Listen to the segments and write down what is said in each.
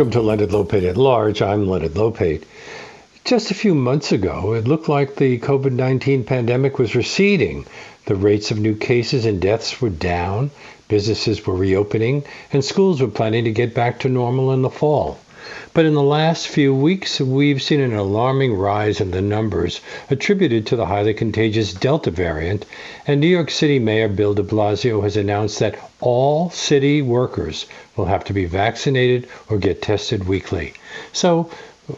Welcome to Leonard Lopate at Large. I'm Leonard Lopate. Just a few months ago, it looked like the COVID 19 pandemic was receding. The rates of new cases and deaths were down, businesses were reopening, and schools were planning to get back to normal in the fall. But in the last few weeks, we've seen an alarming rise in the numbers attributed to the highly contagious Delta variant, and New York City Mayor Bill de Blasio has announced that all city workers will have to be vaccinated or get tested weekly. So,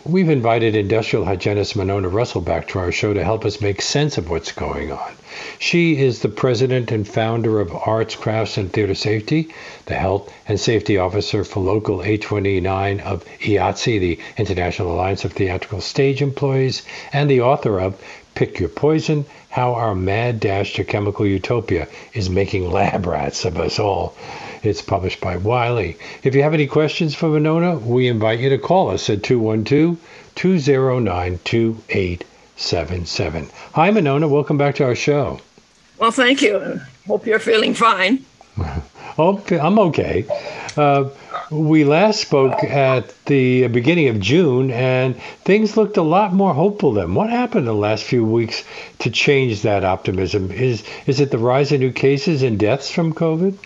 We've invited industrial hygienist Monona Rossol back to our show to help us make sense of what's going on. She is the president and founder of Arts, Crafts, and Theater Safety, the health and safety officer for Local 829 of IATSE, the International Alliance of Theatrical Stage Employees, and the author of Pick Your Poison How Our Mad Dash to Chemical Utopia is Making Lab Rats of Us All. It's published by Wiley. If you have any questions for Monona, we invite you to call us at 212 209 2877. Hi, Monona. Welcome back to our show. Well, thank you. Hope you're feeling fine. oh, I'm okay. Uh, we last spoke at the beginning of June, and things looked a lot more hopeful then. What happened in the last few weeks to change that optimism? Is is it the rise in new cases and deaths from COVID?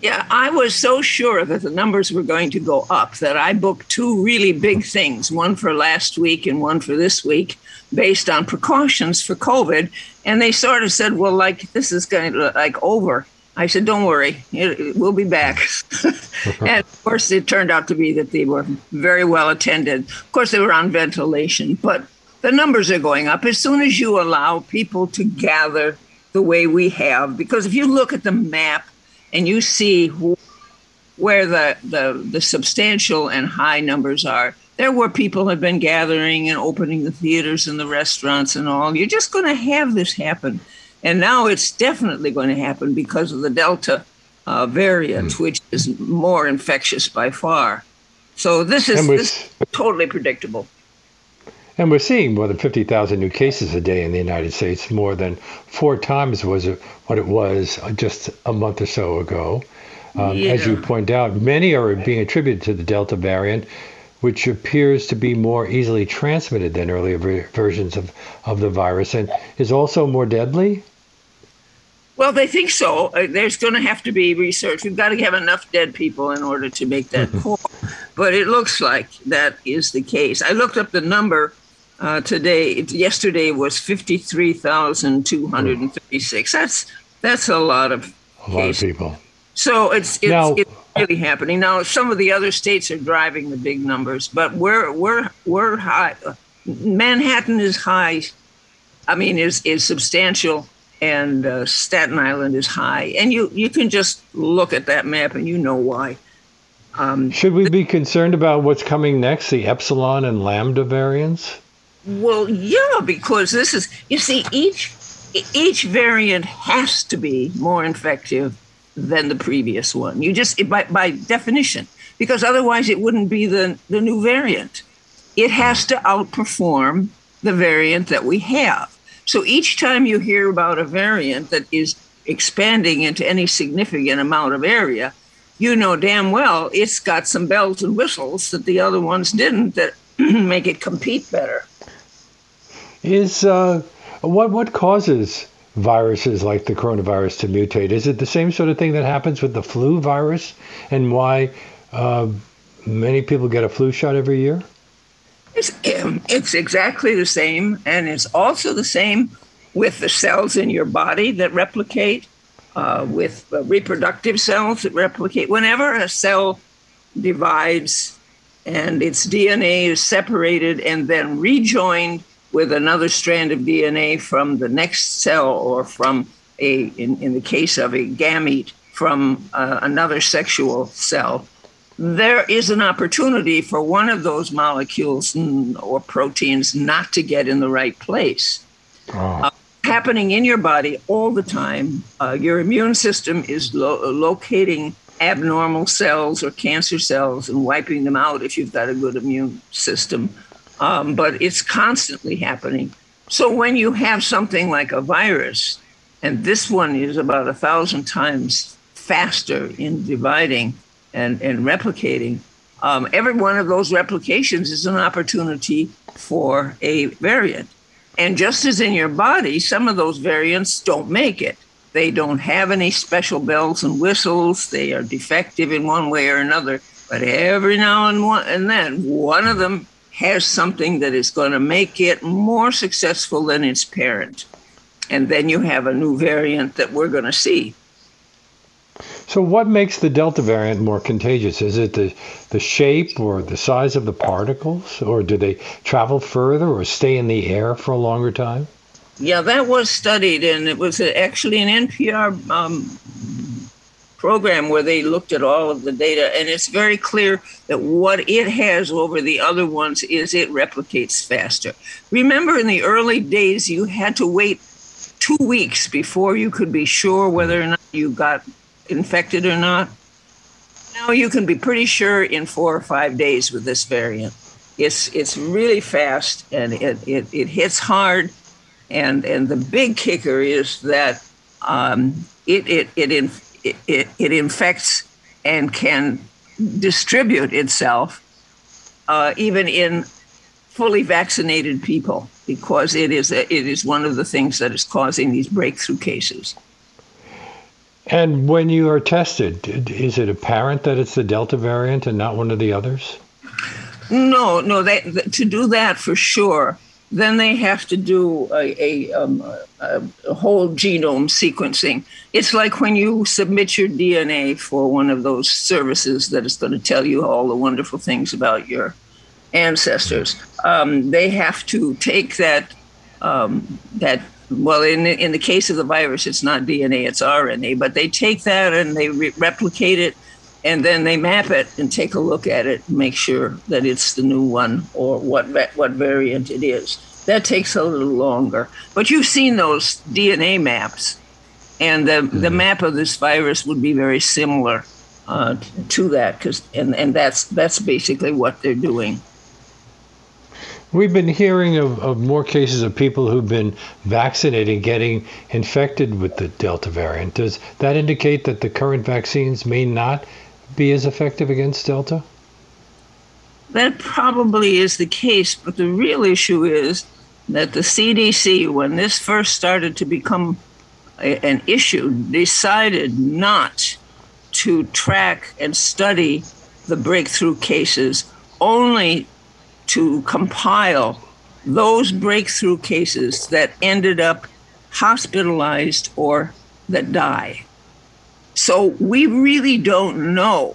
Yeah, I was so sure that the numbers were going to go up that I booked two really big things, one for last week and one for this week, based on precautions for COVID. And they sort of said, well, like, this is going to like over. I said, don't worry, it, we'll be back. and of course, it turned out to be that they were very well attended. Of course, they were on ventilation, but the numbers are going up as soon as you allow people to gather the way we have. Because if you look at the map, and you see where the, the, the substantial and high numbers are, there where people have been gathering and opening the theaters and the restaurants and all. You're just going to have this happen. And now it's definitely going to happen because of the Delta uh, variant, mm. which is more infectious by far. So this is, this is totally predictable. And we're seeing more than 50,000 new cases a day in the United States, more than four times was it what it was just a month or so ago. Um, yeah. As you point out, many are being attributed to the Delta variant, which appears to be more easily transmitted than earlier versions of, of the virus and is also more deadly. Well, they think so. Uh, there's going to have to be research. We've got to have enough dead people in order to make that call. But it looks like that is the case. I looked up the number uh, today, yesterday was 53,236. That's that's a lot of a lot of people. So it's it's, now, it's really happening now. Some of the other states are driving the big numbers, but we're we're we're high. Manhattan is high. I mean, is is substantial, and uh, Staten Island is high, and you you can just look at that map and you know why. Um, Should we be concerned about what's coming next, the epsilon and lambda variants? Well, yeah, because this is you see each each variant has to be more infective than the previous one. You just by by definition, because otherwise it wouldn't be the the new variant. It has to outperform the variant that we have. So each time you hear about a variant that is expanding into any significant amount of area, you know damn well it's got some bells and whistles that the other ones didn't that make it compete better is uh, what what causes viruses like the coronavirus to mutate? Is it the same sort of thing that happens with the flu virus, and why uh, many people get a flu shot every year? It's, it's exactly the same, and it's also the same with the cells in your body that replicate, uh, with reproductive cells that replicate. Whenever a cell divides and its DNA is separated and then rejoined with another strand of DNA from the next cell or from a, in, in the case of a gamete, from uh, another sexual cell, there is an opportunity for one of those molecules or proteins not to get in the right place. Oh. Uh, happening in your body all the time. Uh, your immune system is lo- locating abnormal cells or cancer cells and wiping them out if you've got a good immune system um, but it's constantly happening. So when you have something like a virus, and this one is about a thousand times faster in dividing and, and replicating, um, every one of those replications is an opportunity for a variant. And just as in your body, some of those variants don't make it. They don't have any special bells and whistles. They are defective in one way or another. But every now and, one, and then, one of them has something that is going to make it more successful than its parent. And then you have a new variant that we're going to see. So, what makes the Delta variant more contagious? Is it the, the shape or the size of the particles, or do they travel further or stay in the air for a longer time? Yeah, that was studied, and it was actually an NPR um, program where they looked at all of the data, and it's very clear that what it has over the other ones is it replicates faster. Remember, in the early days, you had to wait two weeks before you could be sure whether or not you got infected or not. Now you can be pretty sure in four or five days with this variant. It's it's really fast and it, it, it hits hard, and and the big kicker is that um, it it it, it it it infects and can distribute itself uh, even in fully vaccinated people because it is a, it is one of the things that is causing these breakthrough cases. And when you are tested, is it apparent that it's the Delta variant and not one of the others? No, no. They, to do that for sure, then they have to do a, a, um, a, a, whole genome sequencing. It's like when you submit your DNA for one of those services that is going to tell you all the wonderful things about your ancestors. Um, they have to take that um, that well, in in the case of the virus, it's not DNA, it's RNA. But they take that and they re- replicate it, and then they map it and take a look at it, make sure that it's the new one or what what variant it is. That takes a little longer. But you've seen those DNA maps, and the mm-hmm. the map of this virus would be very similar uh, to that, because and and that's that's basically what they're doing. We've been hearing of, of more cases of people who've been vaccinated getting infected with the Delta variant. Does that indicate that the current vaccines may not be as effective against Delta? That probably is the case, but the real issue is that the CDC, when this first started to become a, an issue, decided not to track and study the breakthrough cases, only to compile those breakthrough cases that ended up hospitalized or that die. So we really don't know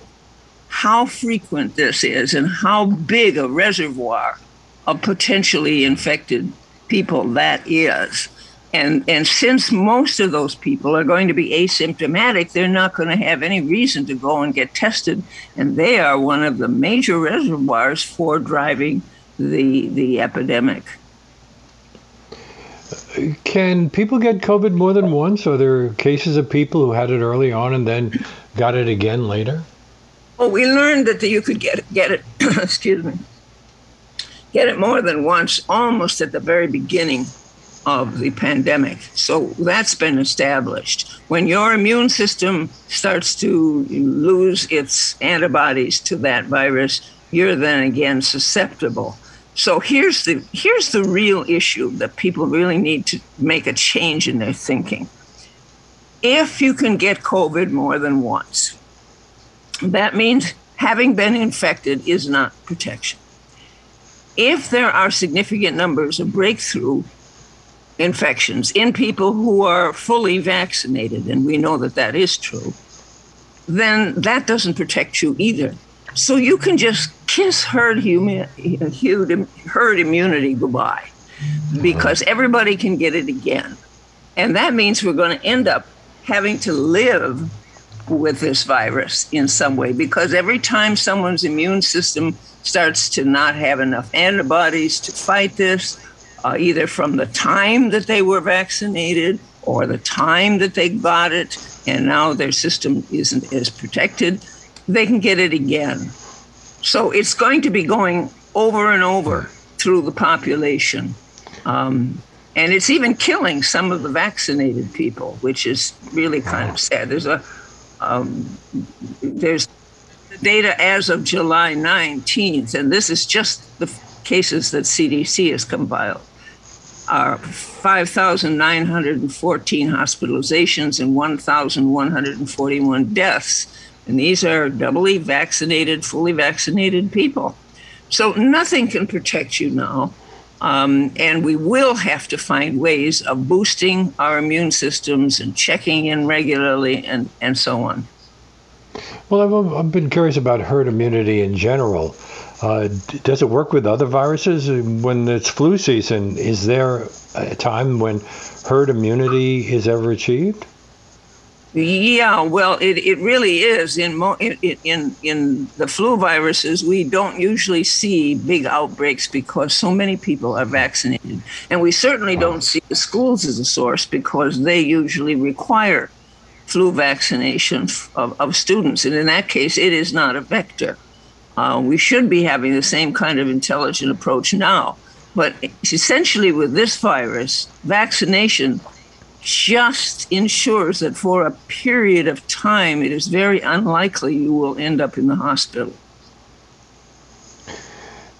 how frequent this is and how big a reservoir of potentially infected people that is. And, and since most of those people are going to be asymptomatic, they're not going to have any reason to go and get tested. And they are one of the major reservoirs for driving the, the epidemic. Can people get COVID more than once? Are there cases of people who had it early on and then got it again later? Well, we learned that you could get it, get it excuse me, get it more than once almost at the very beginning of the pandemic. So that's been established. When your immune system starts to lose its antibodies to that virus, you're then again susceptible. So here's the here's the real issue that people really need to make a change in their thinking. If you can get COVID more than once, that means having been infected is not protection. If there are significant numbers of breakthrough infections in people who are fully vaccinated, and we know that that is true, then that doesn't protect you either. So you can just kiss herd, humi- herd immunity goodbye. Because everybody can get it again. And that means we're going to end up having to live with this virus in some way. Because every time someone's immune system starts to not have enough antibodies to fight this, uh, either from the time that they were vaccinated or the time that they got it, and now their system isn't as protected, they can get it again. So it's going to be going over and over through the population. Um, and it's even killing some of the vaccinated people, which is really kind of sad. There's a um, there's data as of July 19th, and this is just the cases that CDC has compiled, are 5,914 hospitalizations and 1,141 deaths. And these are doubly vaccinated, fully vaccinated people. So nothing can protect you now. Um, and we will have to find ways of boosting our immune systems and checking in regularly and, and so on. Well, I've, I've been curious about herd immunity in general. Uh, does it work with other viruses when it's flu season? Is there a time when herd immunity is ever achieved? Yeah, well, it, it really is. In, mo- in in in the flu viruses, we don't usually see big outbreaks because so many people are vaccinated, and we certainly don't see the schools as a source because they usually require flu vaccination of, of students, and in that case, it is not a vector. Uh, we should be having the same kind of intelligent approach now, but essentially with this virus, vaccination just ensures that for a period of time, it is very unlikely you will end up in the hospital.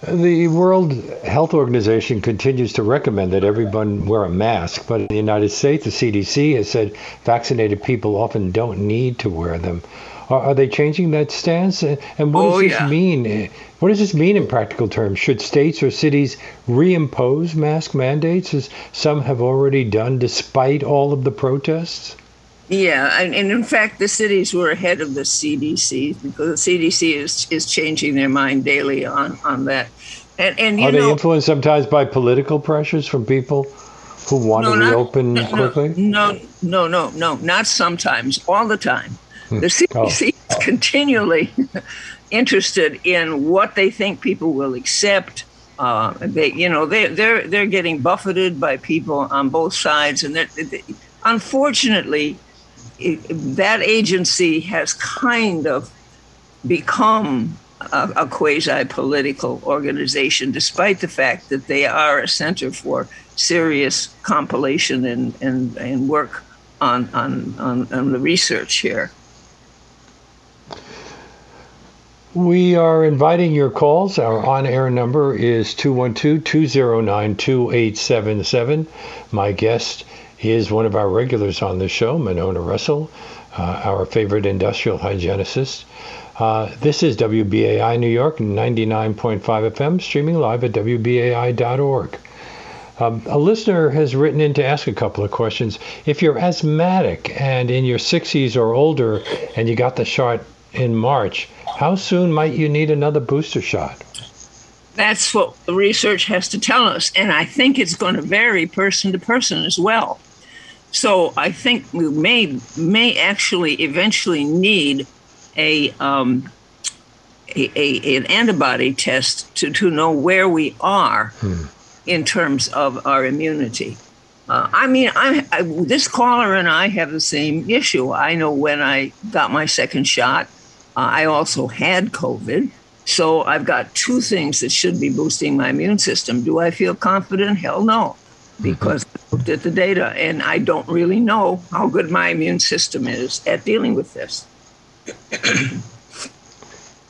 The World Health Organization continues to recommend that everyone wear a mask, but in the United States, the CDC has said vaccinated people often don't need to wear them. Are, are they changing that stance? And what oh, does oh, this yeah. mean? What does this mean in practical terms? Should states or cities reimpose mask mandates, as some have already done, despite all of the protests? Yeah, and, and, in fact, the cities were ahead of the CDC because the CDC is is changing their mind daily on on that. And, and are know, they influenced sometimes by political pressures from people who want no, to reopen not, quickly? No, no, no, no, not sometimes, all the time. The CDC oh. is continually interested in what they think people will accept. Uh, they, you know, they, they're they're getting buffeted by people on both sides, and they, unfortunately, it, that agency has kind of become a, a quasi political organization, despite the fact that they are a center for serious compilation and, and, and work on, on, on, on the research here. We are inviting your calls. Our on air number is 212 209 2877. My guest is one of our regulars on the show, Monona Rossol, uh, our favorite industrial hygienist. Uh, this is WBAI New York, 99.5 FM, streaming live at WBAI.org. Um, a listener has written in to ask a couple of questions. If you're asthmatic and in your 60s or older and you got the shot in March, how soon might you need another booster shot? That's what the research has to tell us. And I think it's going to vary person to person as well. So I think we may may actually eventually need a, um, a, a, an antibody test to, to know where we are hmm. in terms of our immunity. Uh, I mean, I, I, this caller and I have the same issue. I know when I got my second shot, I also had COVID. So I've got two things that should be boosting my immune system. Do I feel confident? Hell no, because mm-hmm. I looked at the data and I don't really know how good my immune system is at dealing with this.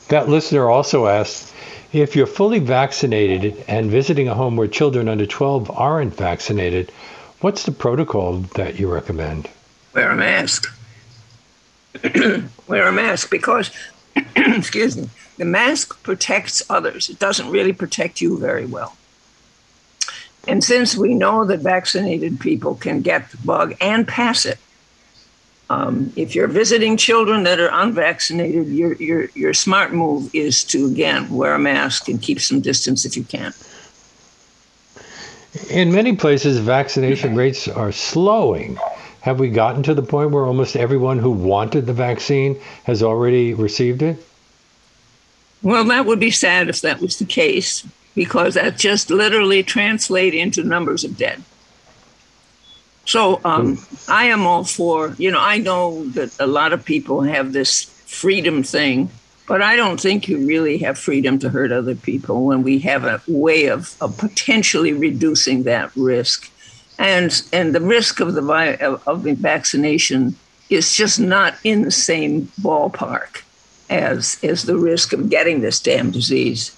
that listener also asked if you're fully vaccinated and visiting a home where children under 12 aren't vaccinated, what's the protocol that you recommend? Wear a mask. wear a mask because, excuse me, the mask protects others. It doesn't really protect you very well. And since we know that vaccinated people can get the bug and pass it, um, if you're visiting children that are unvaccinated, your, your, your smart move is to, again, wear a mask and keep some distance if you can. In many places, vaccination rates are slowing. Have we gotten to the point where almost everyone who wanted the vaccine has already received it? Well, that would be sad if that was the case, because that just literally translates into numbers of dead. So um, I am all for, you know, I know that a lot of people have this freedom thing, but I don't think you really have freedom to hurt other people when we have a way of, of potentially reducing that risk and and the risk of the of the vaccination is just not in the same ballpark. as as the risk of getting this damn disease.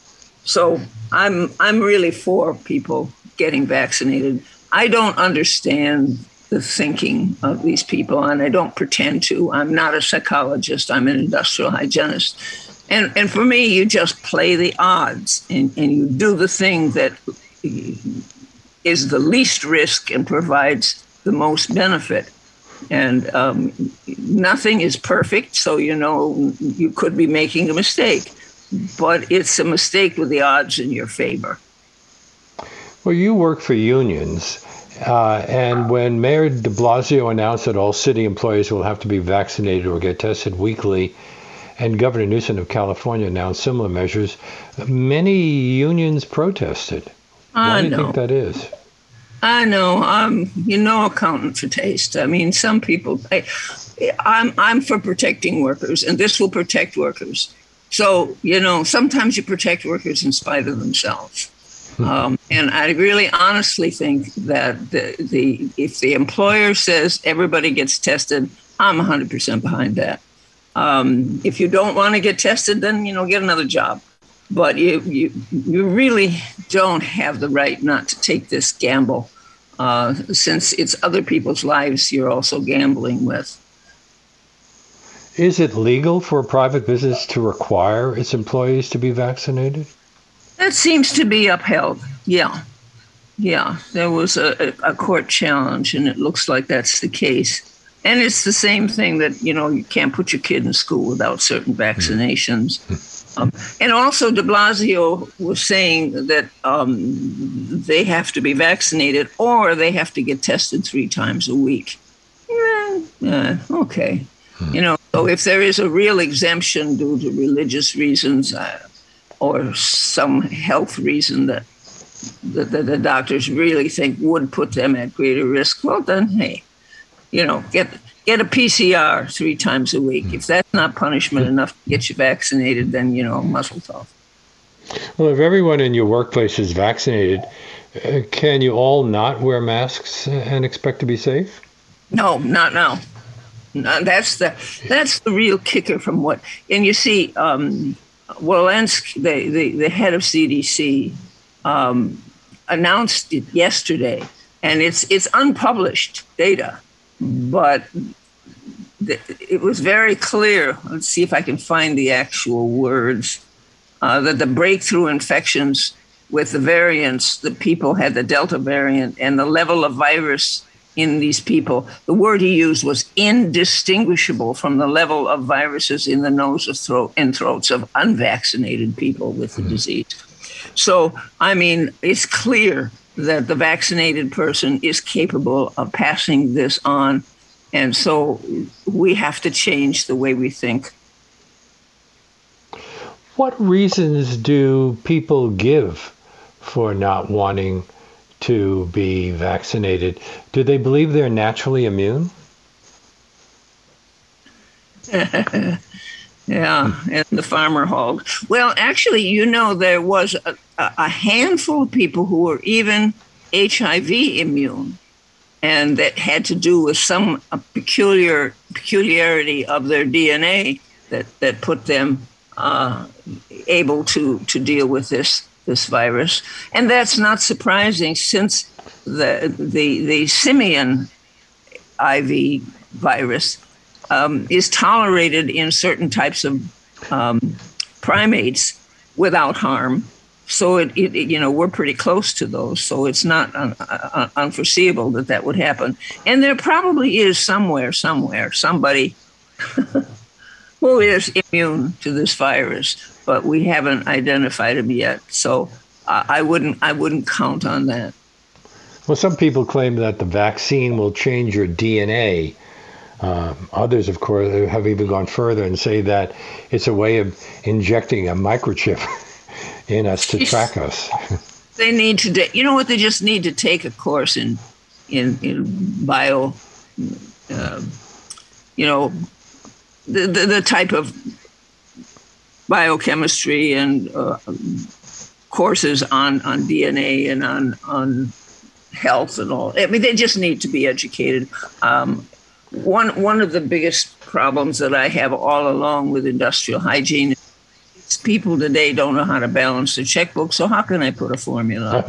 So I'm I'm really for people getting vaccinated. I don't understand the thinking of these people, and I don't pretend to. I'm not a psychologist. I'm an industrial hygienist. And, and for me, you just play the odds and, and you do the thing that is the least risk and provides the most benefit. And um, nothing is perfect, so you know you could be making a mistake, but it's a mistake with the odds in your favor. Well, you work for unions, uh, and when Mayor de Blasio announced that all city employees will have to be vaccinated or get tested weekly, and Governor Newsom of California announced similar measures, many unions protested. I Why do you know. think that is? I know. I'm, you know, accountant for taste. I mean, some people. I, I'm, I'm for protecting workers, and this will protect workers. So, you know, sometimes you protect workers in spite of themselves. Um, and I really honestly think that the, the if the employer says everybody gets tested, I'm 100% behind that. Um, if you don't want to get tested, then you know get another job. But you you you really don't have the right not to take this gamble, uh, since it's other people's lives you're also gambling with. Is it legal for a private business to require its employees to be vaccinated? That seems to be upheld. Yeah, yeah. There was a, a court challenge, and it looks like that's the case. And it's the same thing that you know you can't put your kid in school without certain vaccinations. Um, and also, De Blasio was saying that um, they have to be vaccinated or they have to get tested three times a week. Yeah, yeah, okay. You know, so if there is a real exemption due to religious reasons uh, or some health reason that the, the, the doctors really think would put them at greater risk, well, then, hey, you know, get get a PCR three times a week. If that's not punishment enough to get you vaccinated, then you know, mazel tov. Well, if everyone in your workplace is vaccinated, uh, can you all not wear masks and expect to be safe? No, not now. No, that's the that's the real kicker from what. And you see, um, Walensky, the, the the head of CDC, um, announced it yesterday, and it's it's unpublished data, but th- it was very clear. Let's see if I can find the actual words. Uh, that the breakthrough infections with the variants, the people had the Delta variant, and the level of virus in these people, the word he used was indistinguishable from the level of viruses in the nose of throat and throats of unvaccinated people with the disease. So, I mean, it's clear that the vaccinated person is capable of passing this on. And so we have to change the way we think. What reasons do people give for not wanting to be vaccinated? Do they believe they're naturally immune? Yeah, and the farmer hog. Well, actually, you know, there was a, a handful of people who were even HIV immune, and that had to do with some peculiar peculiarity of their DNA that that put them uh, able to to deal with this this virus, and that's not surprising since the the the simian IV virus um, is tolerated in certain types of um, primates without harm. So it, it, you know, we're pretty close to those. So it's not un, un, unforeseeable that that would happen. And there probably is somewhere, somewhere, somebody who is immune to this virus, but we haven't identified him yet. So uh, I wouldn't, I wouldn't count on that. Well, some people claim that the vaccine will change your DNA. Um, others, of course, have even gone further and say that it's a way of injecting a microchip in us to track us. they need to, you know what? They just need to take a course in in, in bio, uh, you know, the, the, the type of biochemistry and uh, courses on on DNA and on on health and all. I mean, they just need to be educated. Um, one one of the biggest problems that I have all along with industrial hygiene. Is people today don't know how to balance the checkbook, so how can I put a formula?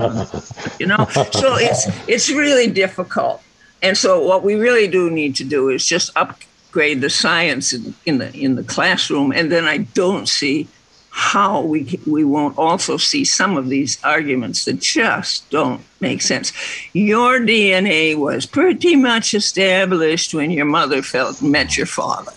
you know, so it's it's really difficult. And so what we really do need to do is just upgrade the science in, in the in the classroom, and then I don't see how we we won't also see some of these arguments that just don't make sense. Your DNA was pretty much established when your mother felt met your father,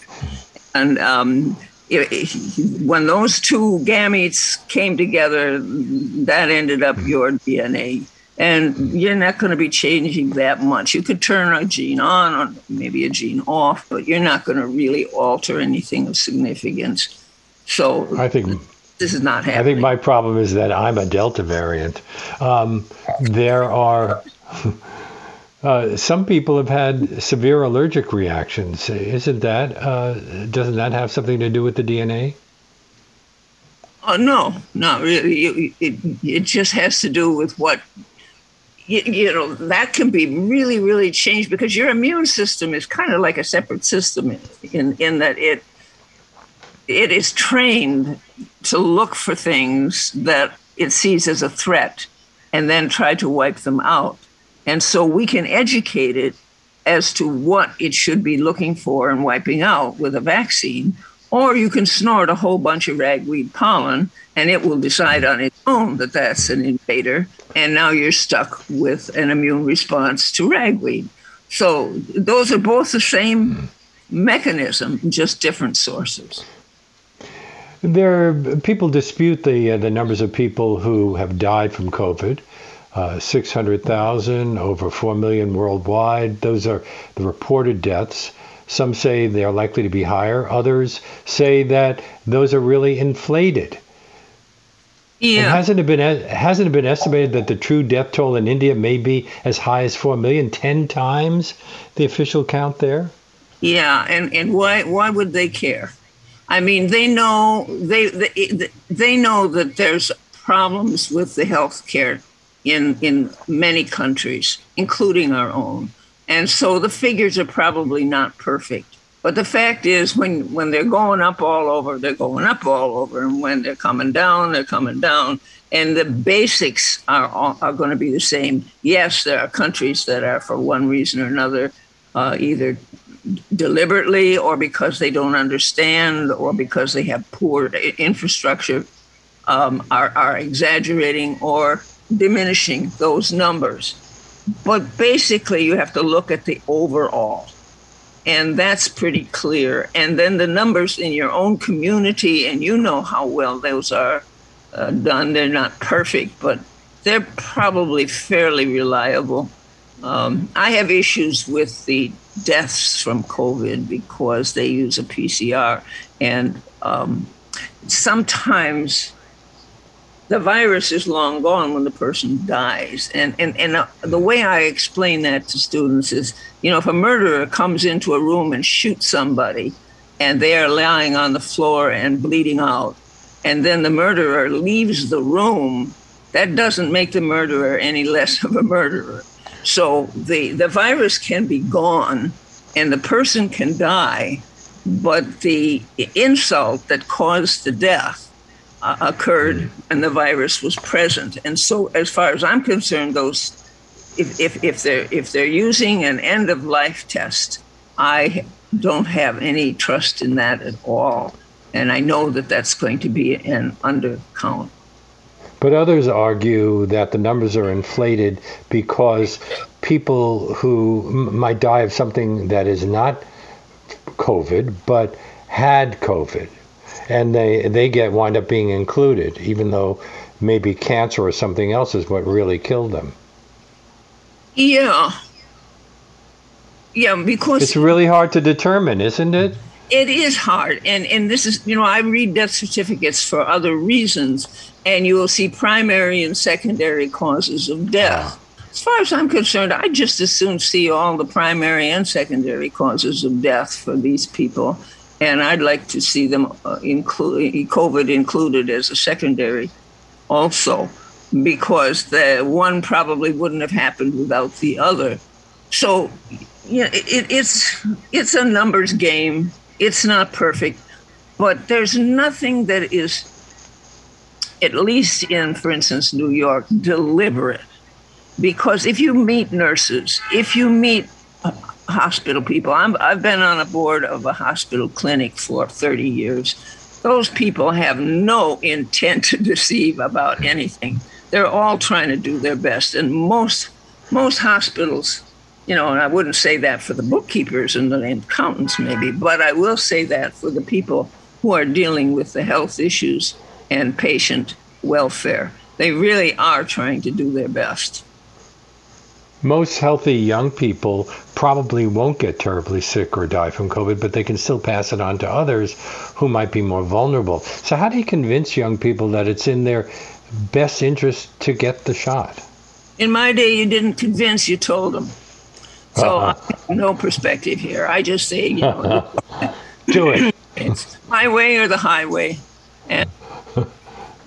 and um, when those two gametes came together, that ended up your DNA. And you're not going to be changing that much. You could turn a gene on or maybe a gene off, but you're not going to really alter anything of significance. So I think this is not happening. I think my problem is that I'm a Delta variant. Um, there are. Uh, some people have had severe allergic reactions. Isn't that uh, doesn't that have something to do with the DNA? Uh, no, not really. It, it, it just has to do with what you, you, know. That can be really, really changed because your immune system is kind of like a separate system in in that it it is trained to look for things that it sees as a threat and then try to wipe them out. And so we can educate it as to what it should be looking for and wiping out with a vaccine. Or you can snort a whole bunch of ragweed pollen and it will decide on its own that that's an invader. And now you're stuck with an immune response to ragweed. So those are both the same mechanism, just different sources. There, people dispute the uh, the numbers of people who have died from COVID. Uh, 600,000, over 4 million worldwide. Those are the reported deaths. Some say they are likely to be higher. Others say that those are really inflated. Yeah. And hasn't it been hasn't it been estimated that the true death toll in India may be as high as four million, ten times the official count there? Yeah, and and why why would they care? I mean, they know they they, they know that there's problems with the health care in in many countries, including our own, and so the figures are probably not perfect. But the fact is, when when they're going up all over, they're going up all over, and when they're coming down, they're coming down. And the basics are are going to be the same. Yes, there are countries that are, for one reason or another, uh, either deliberately or because they don't understand or because they have poor infrastructure um, are, are exaggerating or diminishing those numbers. But basically, you have to look at the overall. And that's pretty clear. And then the numbers in your own community, and you know how well those are uh, done. They're not perfect, but they're probably fairly reliable. Um, I have issues with the deaths from COVID because they use a PCR. And um, sometimes the virus is long gone when the person dies. And, and, and uh, the way I explain that to students is you know, if a murderer comes into a room and shoots somebody and they are lying on the floor and bleeding out, and then the murderer leaves the room, that doesn't make the murderer any less of a murderer. So the, the virus can be gone and the person can die, but the insult that caused the death uh, occurred and the virus was present. And so, as far as I'm concerned, those if, if, if they're if they're using an end of life test, I don't have any trust in that at all, and I know that that's going to be an undercount. But others argue that the numbers are inflated because people who might die of something that is not COVID but had COVID, and they they get wind up being included, even though maybe cancer or something else is what really killed them. Yeah. Yeah, because it's really hard to determine, isn't it? It is hard. And and this is you know i read death certificates for other reasons and you will see primary and secondary causes of death. As far as i'm concerned i just as soon see all the primary and secondary causes of death for these people and i'd like to see them uh, include covid included as a secondary also because the one probably wouldn't have happened without the other. So yeah, it, it's it's a numbers game it's not perfect, but there's nothing that is, at least in, for instance, New York, deliberate. Because if you meet nurses, if you meet hospital people, I'm, i have been on a board of a hospital clinic for 30 years. Those people have no intent to deceive about anything. They're all trying to do their best. And most, most hospitals you know, and I wouldn't say that for the bookkeepers and the accountants, maybe, but I will say that for the people who are dealing with the health issues and patient welfare. They really are trying to do their best. Most healthy young people probably won't get terribly sick or die from COVID, but they can still pass it on to others who might be more vulnerable. So, how do you convince young people that it's in their best interest to get the shot? In my day, you didn't convince, you told them. So uh-huh. no perspective here. I just say, you know, do it. It's my way or the highway, and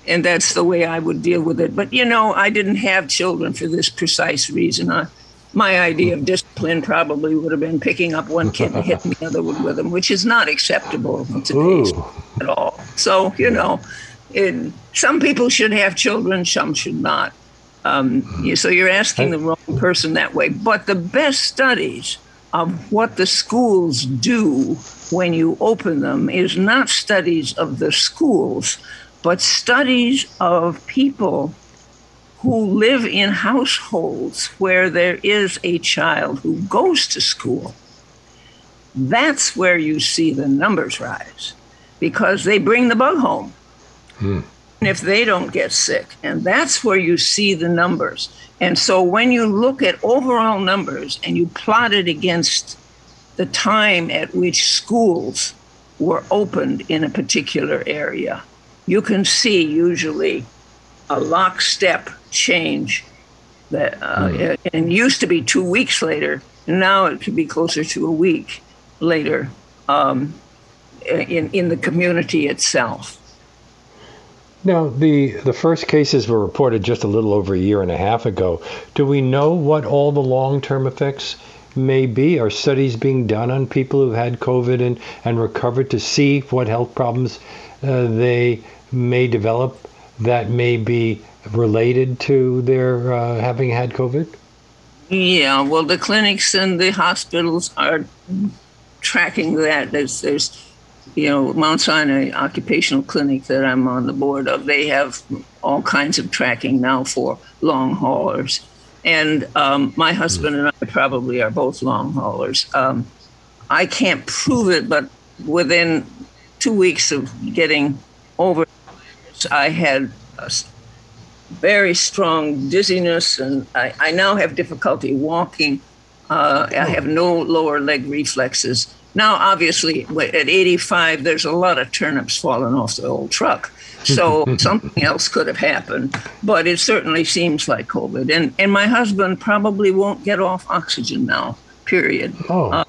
and that's the way I would deal with it. But you know, I didn't have children for this precise reason. I, my idea of discipline probably would have been picking up one kid and hitting the other one with them, which is not acceptable today's at all. So you know, it, some people should have children, some should not. Um, so you're asking the wrong person that way. But the best studies of what the schools do when you open them is not studies of the schools, but studies of people who live in households where there is a child who goes to school. That's where you see the numbers rise because they bring the bug home. Hmm if they don't get sick. And that's where you see the numbers. And so when you look at overall numbers and you plot it against the time at which schools were opened in a particular area, you can see usually a lockstep change that uh, mm. and used to be two weeks later and now it could be closer to a week later um, in, in the community itself now, the, the first cases were reported just a little over a year and a half ago. Do we know what all the long term effects may be? Are studies being done on people who've had COVID and, and recovered to see what health problems uh, they may develop that may be related to their uh, having had COVID? Yeah, well, the clinics and the hospitals are tracking that. There's, there's you know, Mount Sinai Occupational Clinic that I'm on the board of, they have all kinds of tracking now for long haulers. And um, my husband and I probably are both long haulers. Um, I can't prove it, but within two weeks of getting over, I had very strong dizziness, and I, I now have difficulty walking. Uh, I have no lower leg reflexes now, obviously, at 85, there's a lot of turnips falling off the old truck. So something else could have happened, but it certainly seems like COVID. And, and my husband probably won't get off oxygen now, period. Oh. Uh,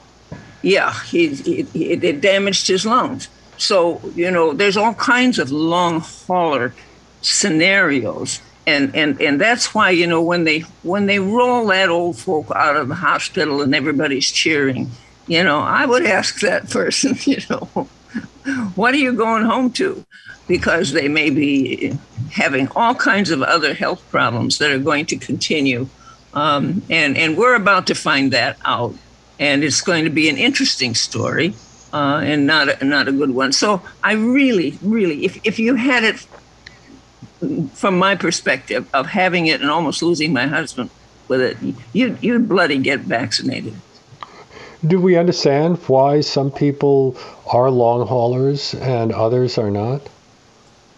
yeah, he, he, he, it damaged his lungs. So, you know, there's all kinds of long hauler scenarios. And, and and that's why you know when they when they roll that old folk out of the hospital and everybody's cheering, you know, I would ask that person, you know, what are you going home to? Because they may be having all kinds of other health problems that are going to continue. Um, and, and we're about to find that out. And it's going to be an interesting story uh, and not a, not a good one. So I really, really, if, if you had it from my perspective of having it and almost losing my husband with it, you, you'd bloody get vaccinated do we understand why some people are long haulers and others are not?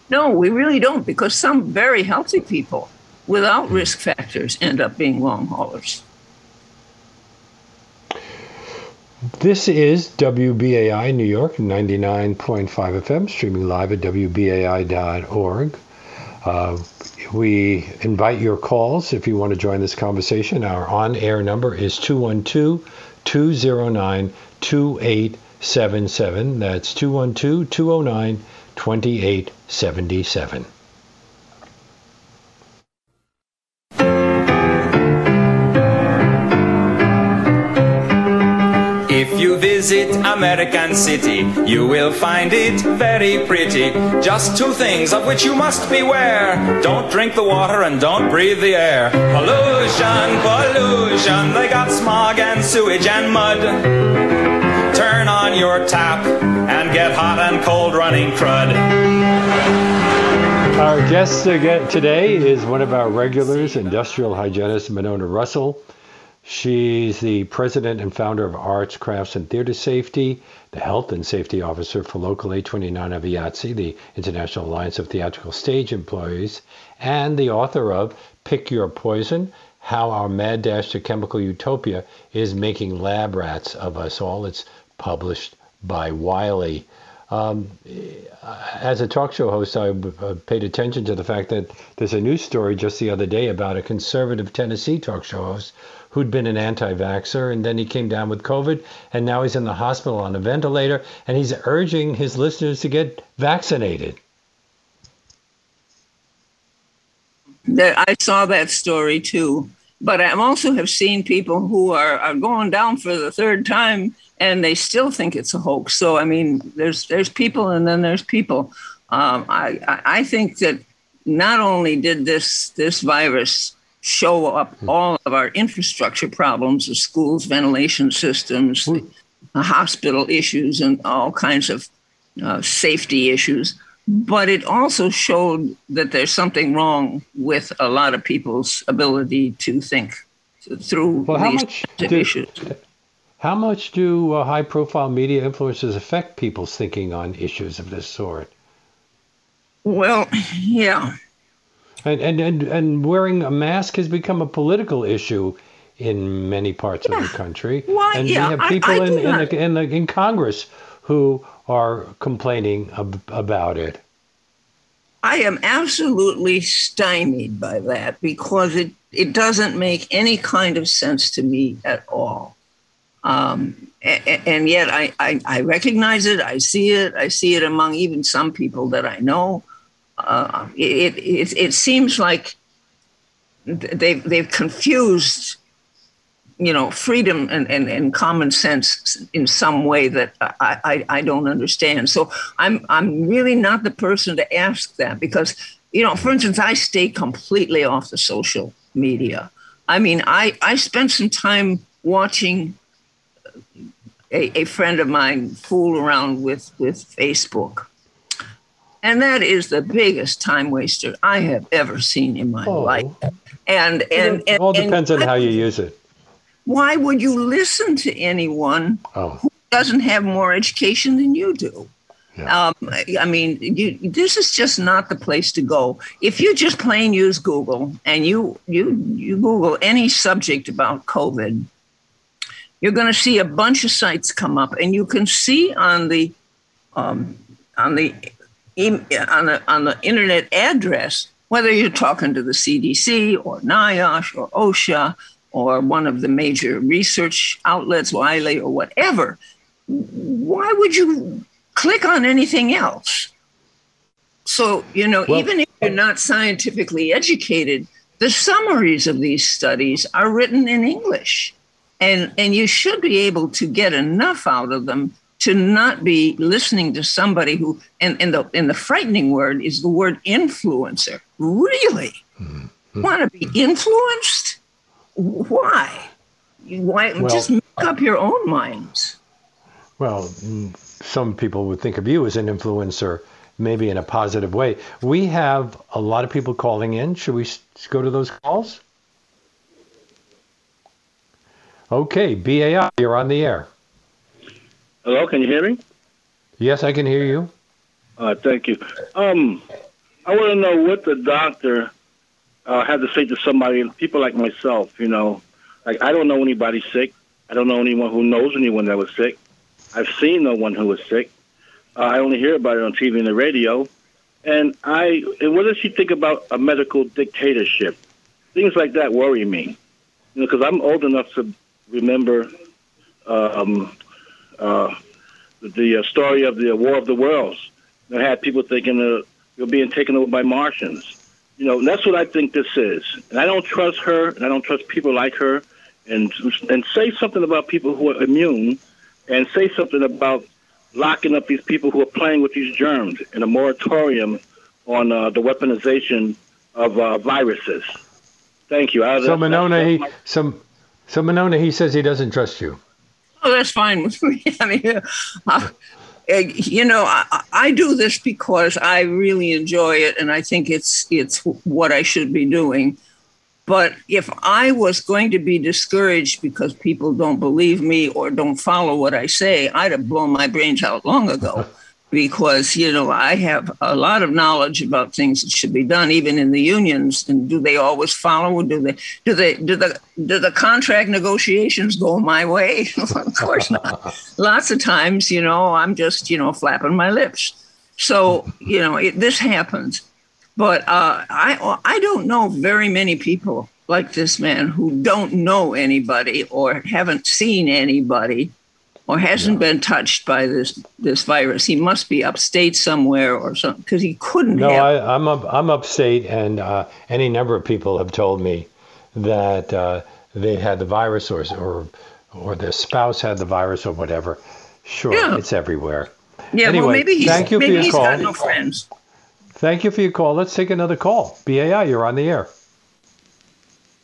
No, we really don't, because some very healthy people without risk factors end up being long haulers. This is WBAI New York 99.5 FM, streaming live at WBAI.org. Uh, we invite your calls if you want to join this conversation. Our on air number is 212 209 2877. That's 212 209 2877. Visit American City, you will find it very pretty. Just two things of which you must beware. Don't drink the water and don't breathe the air. Pollution, pollution, they got smog and sewage and mud. Turn on your tap and get hot and cold running crud. Our guest today is one of our regulars, industrial hygienist Monona Rossol. She's the president and founder of Arts, Crafts, and Theater Safety, the health and safety officer for Local 829 of IATSE, the International Alliance of Theatrical Stage Employees, and the author of Pick Your Poison How Our Mad Dash to Chemical Utopia is Making Lab Rats of Us All. It's published by Wiley. Um, as a talk show host, I paid attention to the fact that there's a news story just the other day about a conservative Tennessee talk show host who'd been an anti vaxxer, and then he came down with COVID, and now he's in the hospital on a ventilator, and he's urging his listeners to get vaccinated. I saw that story too. But I also have seen people who are, are going down for the third time and they still think it's a hoax. So I mean, there's there's people and then there's people. Um, I I think that not only did this this virus show up hmm. all of our infrastructure problems, the schools, ventilation systems, the hospital issues, and all kinds of uh, safety issues. But it also showed that there's something wrong with a lot of people's ability to think through well, these much issues. How much do uh, high profile media influences affect people's thinking on issues of this sort? Well, yeah. And, and, and, and wearing a mask has become a political issue in many parts yeah. of the country. Why? And yeah, we have people I, I in, in, the, in, the, in Congress who are complaining ab- about it. I am absolutely stymied by that because it, it doesn't make any kind of sense to me at all. Um, and, and, yet I, I, I, recognize it, I see it, I see it among even some people that I know. Uh, it, it, it seems like they've, they've confused you know, freedom and, and, and common sense in some way that I, I, I don't understand. So I'm I'm really not the person to ask that because, you know, for instance, I stay completely off the social media. I mean, I, I spent some time watching a, a friend of mine fool around with, with Facebook. And that is the biggest time waster I have ever seen in my oh. life. And and, it all depends and on how you use it why would you listen to anyone oh. who doesn't have more education than you do? Yeah. Um, I mean, you, this is just not the place to go. If you just plain use Google and you you you Google any subject about COVID, you're going to see a bunch of sites come up, and you can see on the um, on the on the on the internet address whether you're talking to the CDC or NIOSH or OSHA or one of the major research outlets, Wiley or whatever, why would you click on anything else? So, you know, well, even if you're not scientifically educated, the summaries of these studies are written in English. And, and you should be able to get enough out of them to not be listening to somebody who, and, and, the, and the frightening word is the word influencer. Really? Mm-hmm. Want to be influenced? why? Why well, just make up your own minds? Well, mm, some people would think of you as an influencer, maybe in a positive way. We have a lot of people calling in. Should we go to those calls? Okay, BAI, you're on the air. Hello, can you hear me? Yes, I can hear you. Uh, thank you. Um, I want to know what the doctor uh, had to say to somebody, people like myself, you know, like I don't know anybody sick. I don't know anyone who knows anyone that was sick. I've seen no one who was sick. Uh, I only hear about it on TV and the radio. And I, and what does she think about a medical dictatorship? Things like that worry me, you know, because I'm old enough to remember um, uh, the uh, story of the War of the Worlds. That had people thinking uh, you're being taken over by Martians you know, that's what I think this is. And I don't trust her, and I don't trust people like her. And and say something about people who are immune, and say something about locking up these people who are playing with these germs and a moratorium on uh, the weaponization of uh, viruses. Thank you. I, so Monona, he some so Monona, he says he doesn't trust you. Oh, that's fine with me. I mean, uh, you know, I, I, do this because I really enjoy it, and I think it's it's what I should be doing. But if I was going to be discouraged because people don't believe me or don't follow what I say, I'd have blown my brains out long ago. because you know I have a lot of knowledge about things that should be done, even in the unions. And do they always follow? Do they? Do they? Do the? Do the contract negotiations go my way? of course not. Lots of times, you know, I'm just you know flapping my lips. So you know, it, this happens. But uh, I I don't know very many people like this man who don't know anybody or haven't seen anybody or hasn't yeah. been touched by this this virus. He must be upstate somewhere or something because he couldn't. No, have. I, am up, I'm upstate, and uh, any number of people have told me that uh, they had the virus or or or their spouse had the virus or whatever. Sure, yeah. it's everywhere. Yeah, anyway, well, maybe he's, thank you maybe for your call. got no friends. Thank you for your call. Let's take another call. BAI, you're on the air.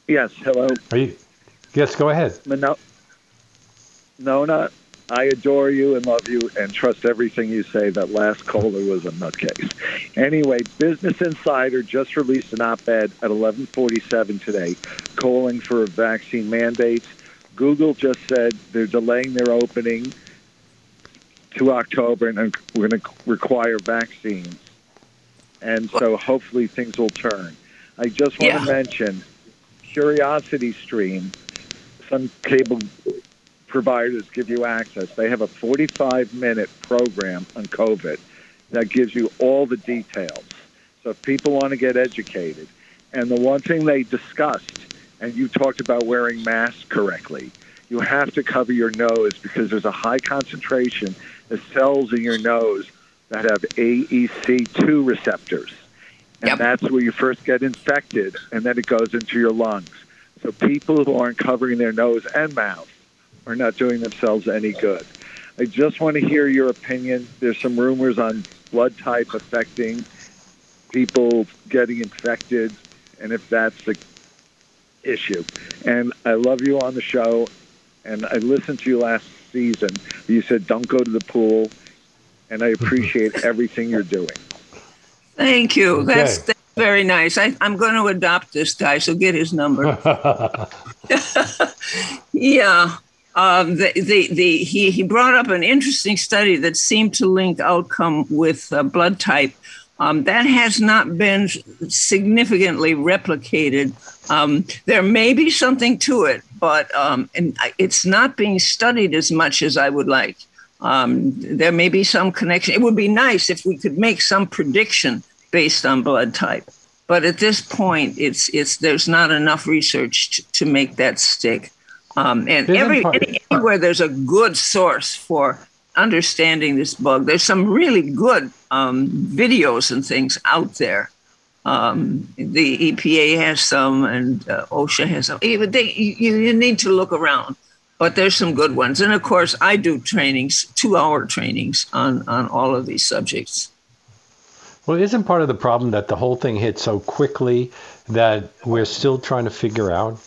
Yes, hello. Are you? Yes, go ahead. No, no, not. I adore you and love you and trust everything you say. That last caller was a nutcase. Anyway, Business Insider just released an op-ed at 11:47 today, calling for vaccine mandates. Google just said they're delaying their opening to October, and we're going to require vaccines and so hopefully things will turn. I just want yeah. to mention Curiosity Stream. Some cable providers give you access. They have a 45 minute program on COVID that gives you all the details. So if people want to get educated, and the one thing they discussed, and you talked about wearing masks correctly, you have to cover your nose because there's a high concentration of cells in your nose that have ACE2 receptors. And yep. that's where you first get infected, and then it goes into your lungs. So people who aren't covering their nose and mouth are not doing themselves any good. I just want to hear your opinion. There's some rumors on blood type affecting people getting infected, and if that's the issue. And I love you on the show, and I listened to you last season. You said don't go to the pool and I appreciate everything you're doing. Thank you. That's, okay. that's very nice. I, am going to adopt this guy, so get his number. yeah. Um, the, the, the, he, he brought up an interesting study that seemed to link outcome with uh, blood type. Um, that has not been significantly replicated. Um, there may be something to it, but um, it's not being studied as much as I would like. Um, there may be some connection. It would be nice if we could make some prediction based on blood type, but at this point, it's it's there's not enough research to make that stick. Um, and every anywhere there's a good source for understanding this bug, there's some really good um, videos and things out there. Um, the EPA has some, and uh, OSHA has some. They, you, you need to look around but there's some good ones. And of course, I do trainings, two hour trainings on, on all of these subjects. Well, isn't part of the problem that the whole thing hit so quickly that we're still trying to figure out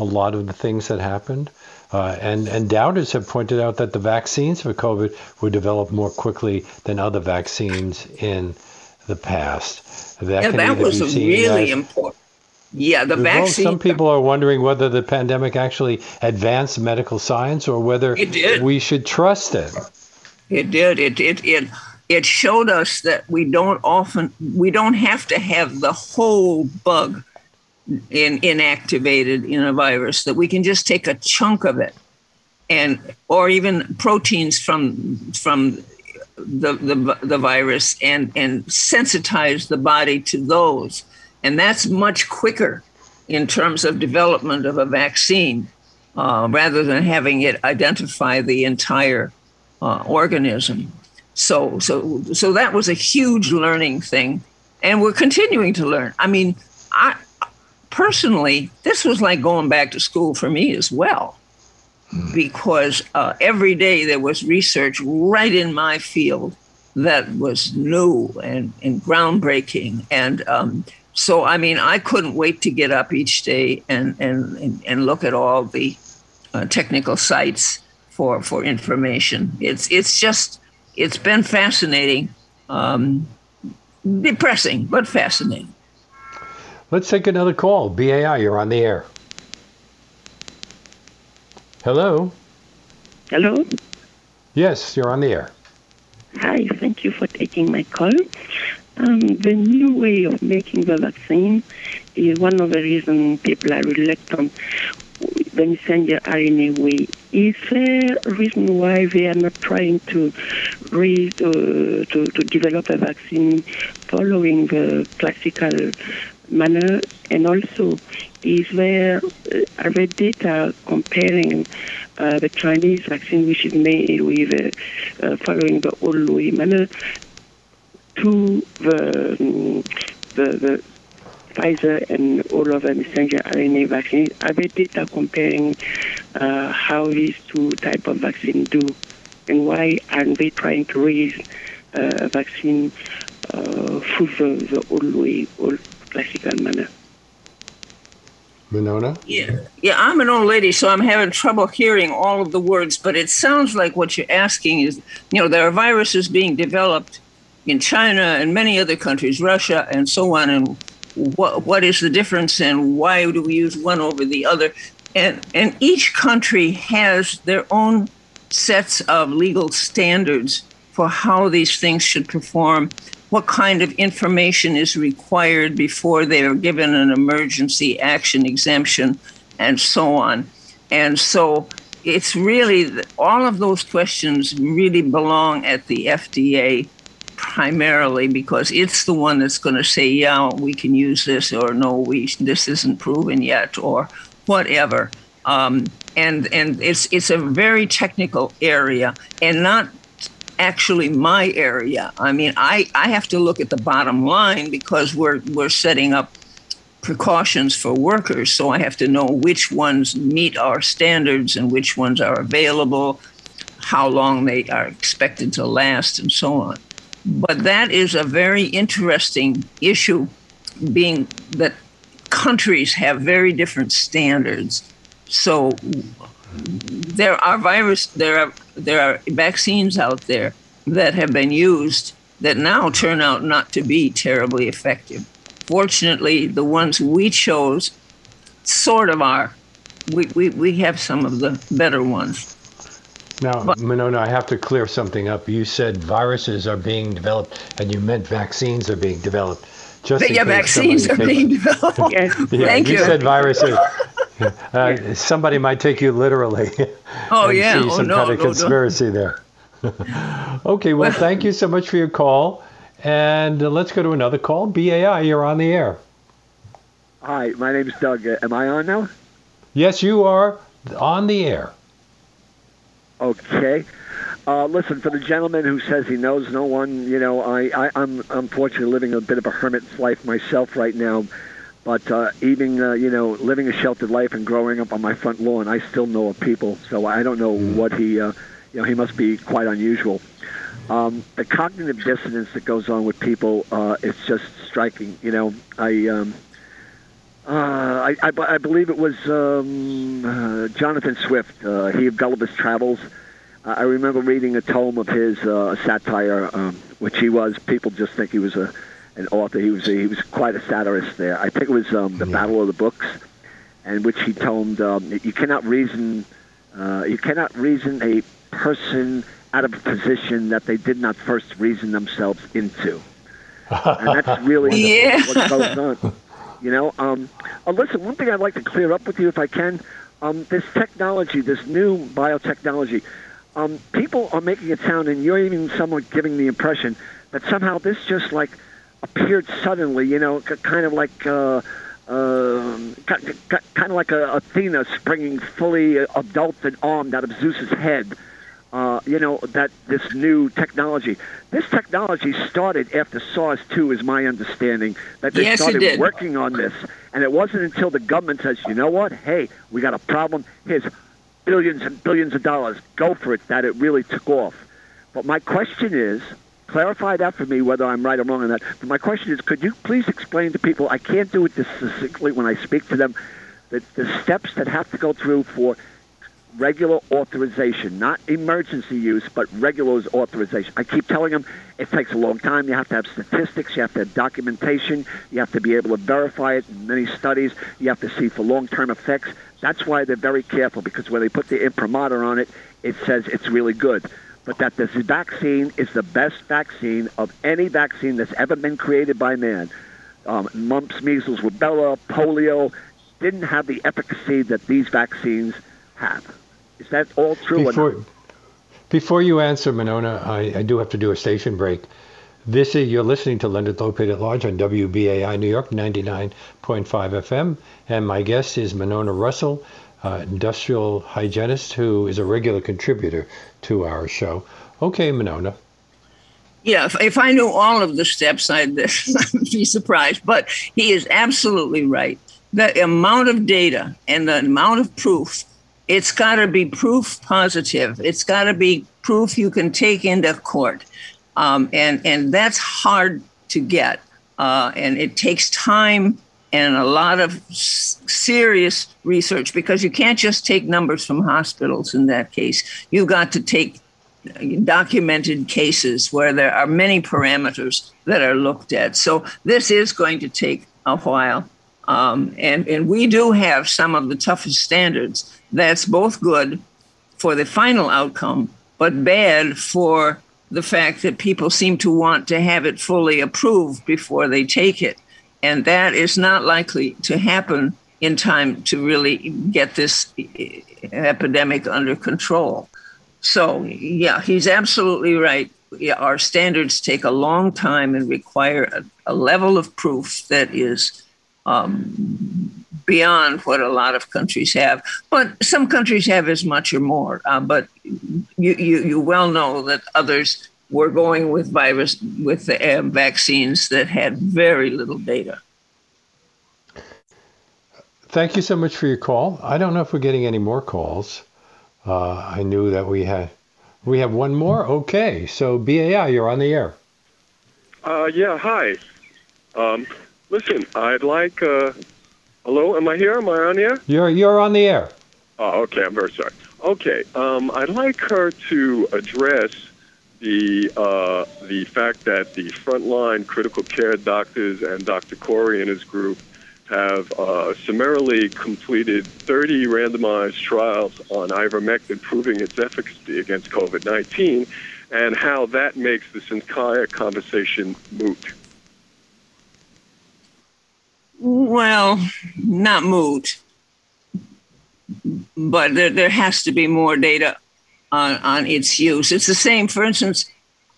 a lot of the things that happened? Uh, and, and doubters have pointed out that the vaccines for COVID were developed more quickly than other vaccines in the past. That, yeah, that was really important. Yeah, the vaccine. Some people are wondering whether the pandemic actually advanced medical science or whether we should trust it. It did. It it it it showed us that we don't often we don't have to have the whole bug in, inactivated in a virus. That we can just take a chunk of it, and or even proteins from from the the, the virus and and sensitize the body to those and that's much quicker in terms of development of a vaccine uh, rather than having it identify the entire uh, organism. So, so, so that was a huge learning thing, and we're continuing to learn. I mean, I personally, this was like going back to school for me as well. because uh, every day there was research right in my field that was new and, and groundbreaking. And um, so, I mean, I couldn't wait to get up each day and, and, and look at all the uh, technical sites for, for information. It's, it's just, it's been fascinating, um, depressing, but fascinating. Let's take another call. BAI, you're on the air. Hello? Hello? Yes, you're on the air. Hi, thank you for taking my call. Um, the new way of making the vaccine is one of the reasons people are reluctant. The messenger RNA way. Is there a reason why they are not trying to raise, uh, to, to develop a vaccine following the classical manner? And also, is there uh, are there data comparing uh, the Chinese vaccine, which is made with uh, uh, following the old way manner, to the, um, the, the Pfizer and all of the messenger RNA vaccines? Are there data comparing uh, how these two type of vaccine do, and why aren't they trying to raise uh, vaccine uh, through the, the old way, old classical manner? Monona? Yeah. Yeah, I'm an old lady, so I'm having trouble hearing all of the words, but it sounds like what you're asking is, you know, there are viruses being developed in China and many other countries, Russia and so on, and what what is the difference and why do we use one over the other? And and each country has their own sets of legal standards for how these things should perform what kind of information is required before they are given an emergency action exemption, and so on. And so it's really all of those questions really belong at the FDA primarily because it's the one that's going to say, yeah, we can use this, or no, we this isn't proven yet, or whatever. Um, and and it's it's a very technical area, and not actually my area. I mean, I, I have to look at the bottom line because we're we're setting up precautions for workers. So I have to know which ones meet our standards and which ones are available, how long they are expected to last, and so on. But that is a very interesting issue, being that countries have very different standards. So there are virus there are there are vaccines out there that have been used that now turn out not to be terribly effective. Fortunately, the ones we chose sort of are. We, we, we have some of the better ones. Now, but, Monona, I have to clear something up. You said viruses are being developed, and you meant vaccines are being developed. Just yeah, vaccines are being developed. yeah, Thank you. You said viruses. Uh, somebody might take you literally. Oh yeah, see oh, some no, kind of no, conspiracy no. there. okay, well, thank you so much for your call, and uh, let's go to another call. BAI, you're on the air. Hi, my name is Doug. Uh, am I on now? Yes, you are on the air. Okay. Uh, listen, for the gentleman who says he knows no one, you know, I, I, I'm unfortunately living a bit of a hermit's life myself right now. But uh, even uh, you know, living a sheltered life and growing up on my front lawn, I still know of people. So I don't know mm. what he, uh, you know, he must be quite unusual. Um, the cognitive dissonance that goes on with people uh, is just striking. You know, I, um, uh, I, I, I believe it was um, uh, Jonathan Swift. Uh, he of Gulliver's Travels. Uh, I remember reading a tome of his uh, satire, um, which he was. People just think he was a an author. He was a, he was quite a satirist there. I think it was um, the yeah. Battle of the Books, in which he told um, you cannot reason uh, you cannot reason a person out of a position that they did not first reason themselves into. and that's really yeah. what goes on. You know, um, uh, listen. One thing I'd like to clear up with you, if I can, um, this technology, this new biotechnology, um, people are making it sound, and you're even somewhat giving the impression that somehow this just like appeared suddenly, you know, kind of like uh, uh, kind of like a Athena springing fully adult and armed out of Zeus's head. Uh, you know that this new technology. This technology started after SARS two, is my understanding. That they yes, started working on this, and it wasn't until the government says, "You know what? Hey, we got a problem. Here's billions and billions of dollars. Go for it. That it really took off. But my question is, clarify that for me whether I'm right or wrong on that. But my question is, could you please explain to people? I can't do it this succinctly when I speak to them. The, the steps that have to go through for regular authorization, not emergency use, but regular authorization. I keep telling them it takes a long time. You have to have statistics, you have to have documentation, you have to be able to verify it in many studies, you have to see for long term effects. That's why they're very careful because when they put the imprimatur on it, it says it's really good. But that this vaccine is the best vaccine of any vaccine that's ever been created by man. Um, mumps, measles, rubella, polio didn't have the efficacy that these vaccines have. Is that all true? Before, before you answer, Monona, I, I, do have to do a station break. This is you're listening to Leonard Lopate at Large on WBAI New York 99.5 FM, and my guest is Monona Rossol, uh, industrial hygienist who is a regular contributor to our show. Okay, Monona. Yeah, if, if I knew all of the steps, I'd, I'd be surprised. But he is absolutely right. The amount of data and the amount of proof it's got to be proof positive. It's got to be proof you can take into court, um, and and that's hard to get, uh, and it takes time and a lot of serious research because you can't just take numbers from hospitals. In that case, you've got to take documented cases where there are many parameters that are looked at. So this is going to take a while. Um, and, and we do have some of the toughest standards. That's both good for the final outcome, but bad for the fact that people seem to want to have it fully approved before they take it. And that is not likely to happen in time to really get this epidemic under control. So, yeah, he's absolutely right. Our standards take a long time and require a, a level of proof that is um, beyond what a lot of countries have. But some countries have as much or more. Uh, but you, you, you well know that others were going with virus with the uh, vaccines that had very little data. Thank you so much for your call. I don't know if we're getting any more calls. Uh, I knew that we had we have one more. Okay, so BAI, you're on the air. Uh, yeah, hi. Um, Listen, I'd like. Uh, hello, am I here? Am I on the air? You're you're on the air. Oh, okay. I'm very sorry. Okay, um, I'd like her to address the uh, the fact that the frontline critical care doctors and Dr. Kory and his group have uh, summarily completed 30 randomized trials on ivermectin proving its efficacy against COVID-19, and how that makes this entire conversation moot. Well, not moot, but there, there has to be more data on, on its use. It's the same, for instance,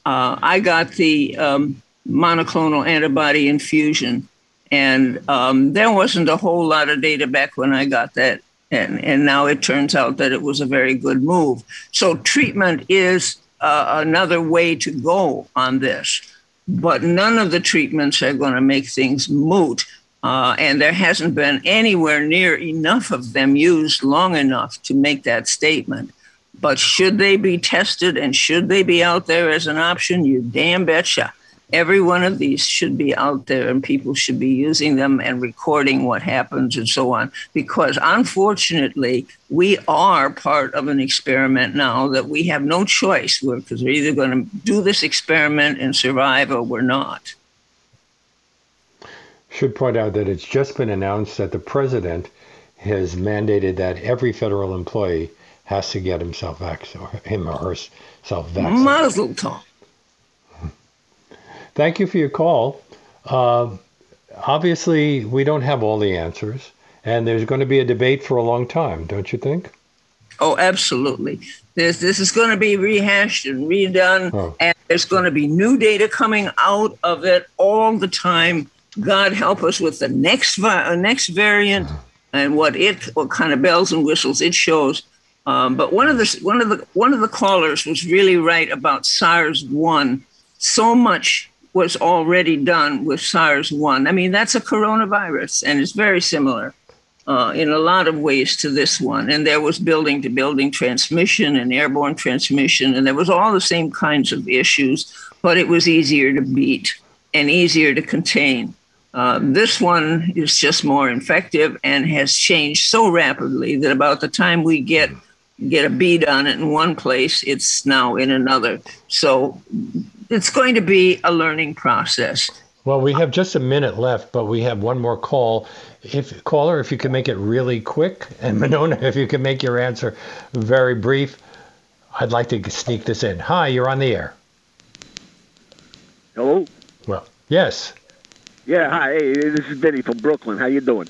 uh, I got the um, monoclonal antibody infusion, and um, there wasn't a whole lot of data back when I got that. And, and now it turns out that it was a very good move. So, treatment is uh, another way to go on this, but none of the treatments are going to make things moot uh, and there hasn't been anywhere near enough of them used long enough to make that statement. But should they be tested and should they be out there as an option? You damn betcha. Every one of these should be out there and people should be using them and recording what happens and so on. Because unfortunately, we are part of an experiment now that we have no choice because we're either going to do this experiment and survive or we're not should point out that it's just been announced that the president has mandated that every federal employee has to get himself vaccinated, him or herself vaccinated. Mazel tov. Thank you for your call. Uh, obviously, we don't have all the answers, and there's going to be a debate for a long time, don't you think? Oh, absolutely. This this is going to be rehashed and redone, oh. and there's going to be new data coming out of it all the time. God help us with the next vi- uh, next variant and what it what kind of bells and whistles it shows. Um, but one of the one of the one of the callers was really right about SARS one. So much was already done with SARS one. I mean, that's a coronavirus, and it's very similar. uh, in a lot of ways to this one. And there was building to building transmission and airborne transmission, and there was all the same kinds of issues, but it was easier to beat and easier to contain. Uh, this one is just more effective and has changed so rapidly that about the time we get get a bead on it in one place, it's now in another. So it's going to be a learning process. Well, we have just a minute left, but we have one more call. If caller, if you can make it really quick, and Monona, if you can make your answer very brief, I'd like to sneak this in. Hi, you're on the air. Hello. Well, yes. Yeah, hi. Hey, this is Benny from Brooklyn. How you doing?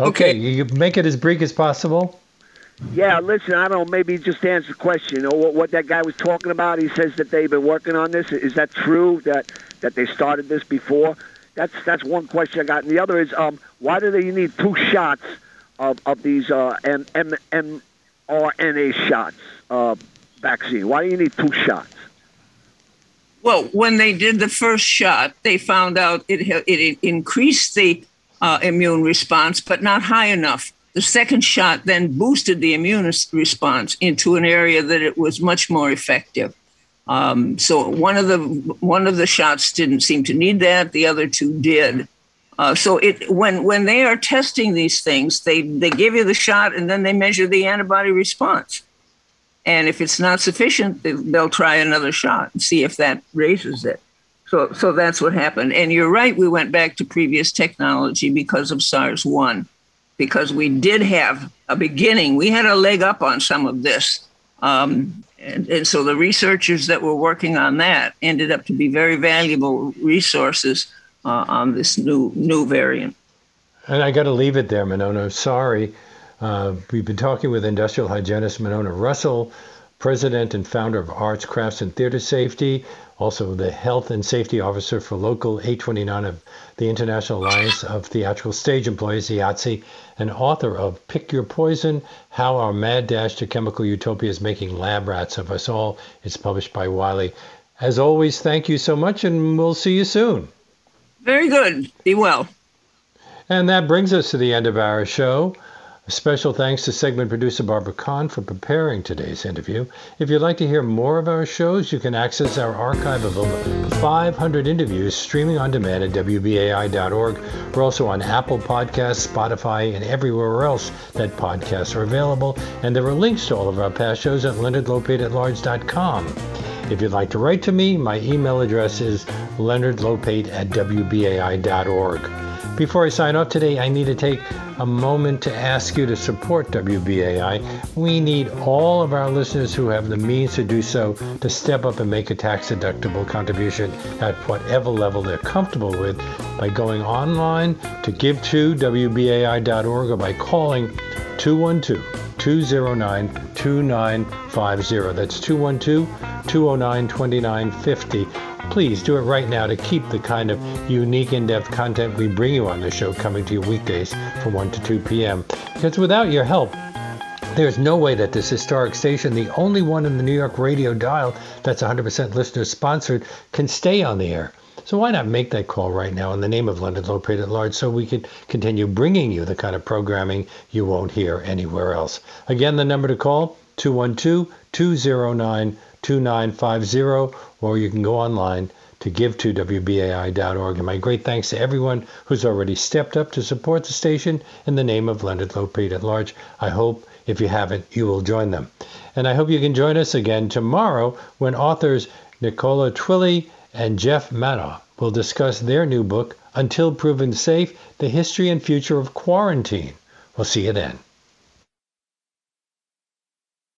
Okay, okay. you make it as brief as possible. Yeah, listen, I don't know, maybe just answer the question. You know, what, what that guy was talking about, he says that they've been working on this. Is that true, that, that they started this before? That's that's one question I got. And the other is, um, why do they need two shots of, of these uh, M- M- mRNA shots uh, vaccine? Why do you need two shots? Well, when they did the first shot, they found out it, it increased the uh, immune response, but not high enough the second shot then boosted the immune response into an area that it was much more effective. Um, so one of the one of the shots didn't seem to need that. The other two did. Uh, so it when when they are testing these things, they they give you the shot and then they measure the antibody response. And if it's not sufficient, they'll try another shot and see if that raises it. So so that's what happened. And you're right. We went back to previous technology because of SARS one because we did have a beginning. We had a leg up on some of this. Um, and, and, so the researchers that were working on that ended up to be very valuable resources uh, on this new new variant. And I got to leave it there, Monona. Sorry. Uh, we've been talking with industrial hygienist Monona Rossol, president and founder of Arts, Crafts, and Theater Safety also the Health and Safety Officer for Local 829 of the International Alliance of Theatrical Stage Employees, IATSE, and author of Pick Your Poison How Our Mad Dash to Chemical Utopia is Making Lab Rats of Us All. It's published by Wiley. As always, thank you so much, and we'll see you soon. Very good. Be well. And that brings us to the end of our show. A special thanks to segment producer Barbara Kahn for preparing today's interview. If you'd like to hear more of our shows, you can access our archive of over 500 interviews streaming on demand at WBAI.org. We're also on Apple Podcasts, Spotify, and everywhere else that podcasts are available. And there are links to all of our past shows at leonardlopate@large.com. If you'd like to write to me, my email address is leonardlopate at WBAI.org. Before I sign off today, I need to take a moment to ask you to support WBAI. We need all of our listeners who have the means to do so to step up and make a tax deductible contribution at whatever level they're comfortable with by going online to give2wbai.org or by calling 212 209 2950. That's 212 209 2950 please do it right now to keep the kind of unique, in depth content we bring you on the show coming to you weekdays from 1 to 2 p.m. Because without your help, there's no way that this historic station, the only one in the New York radio dial that's 100% listener sponsored, can stay on the air. So why not make that call right now in the name of Leonard Lopate at large so we can continue bringing you the kind of programming you won't hear anywhere else. Again, the number to call 212 209 2950, or you can go online to give2wbai.org. And my great thanks to everyone who's already stepped up to support the station in the name of Leonard Lopate at large. I hope, if you haven't, you will join them. And I hope you can join us again tomorrow when authors Nicola Twilley and Geoff Manaugh will discuss their new book, Until Proven Safe The History and Future of Quarantine. We'll see you then.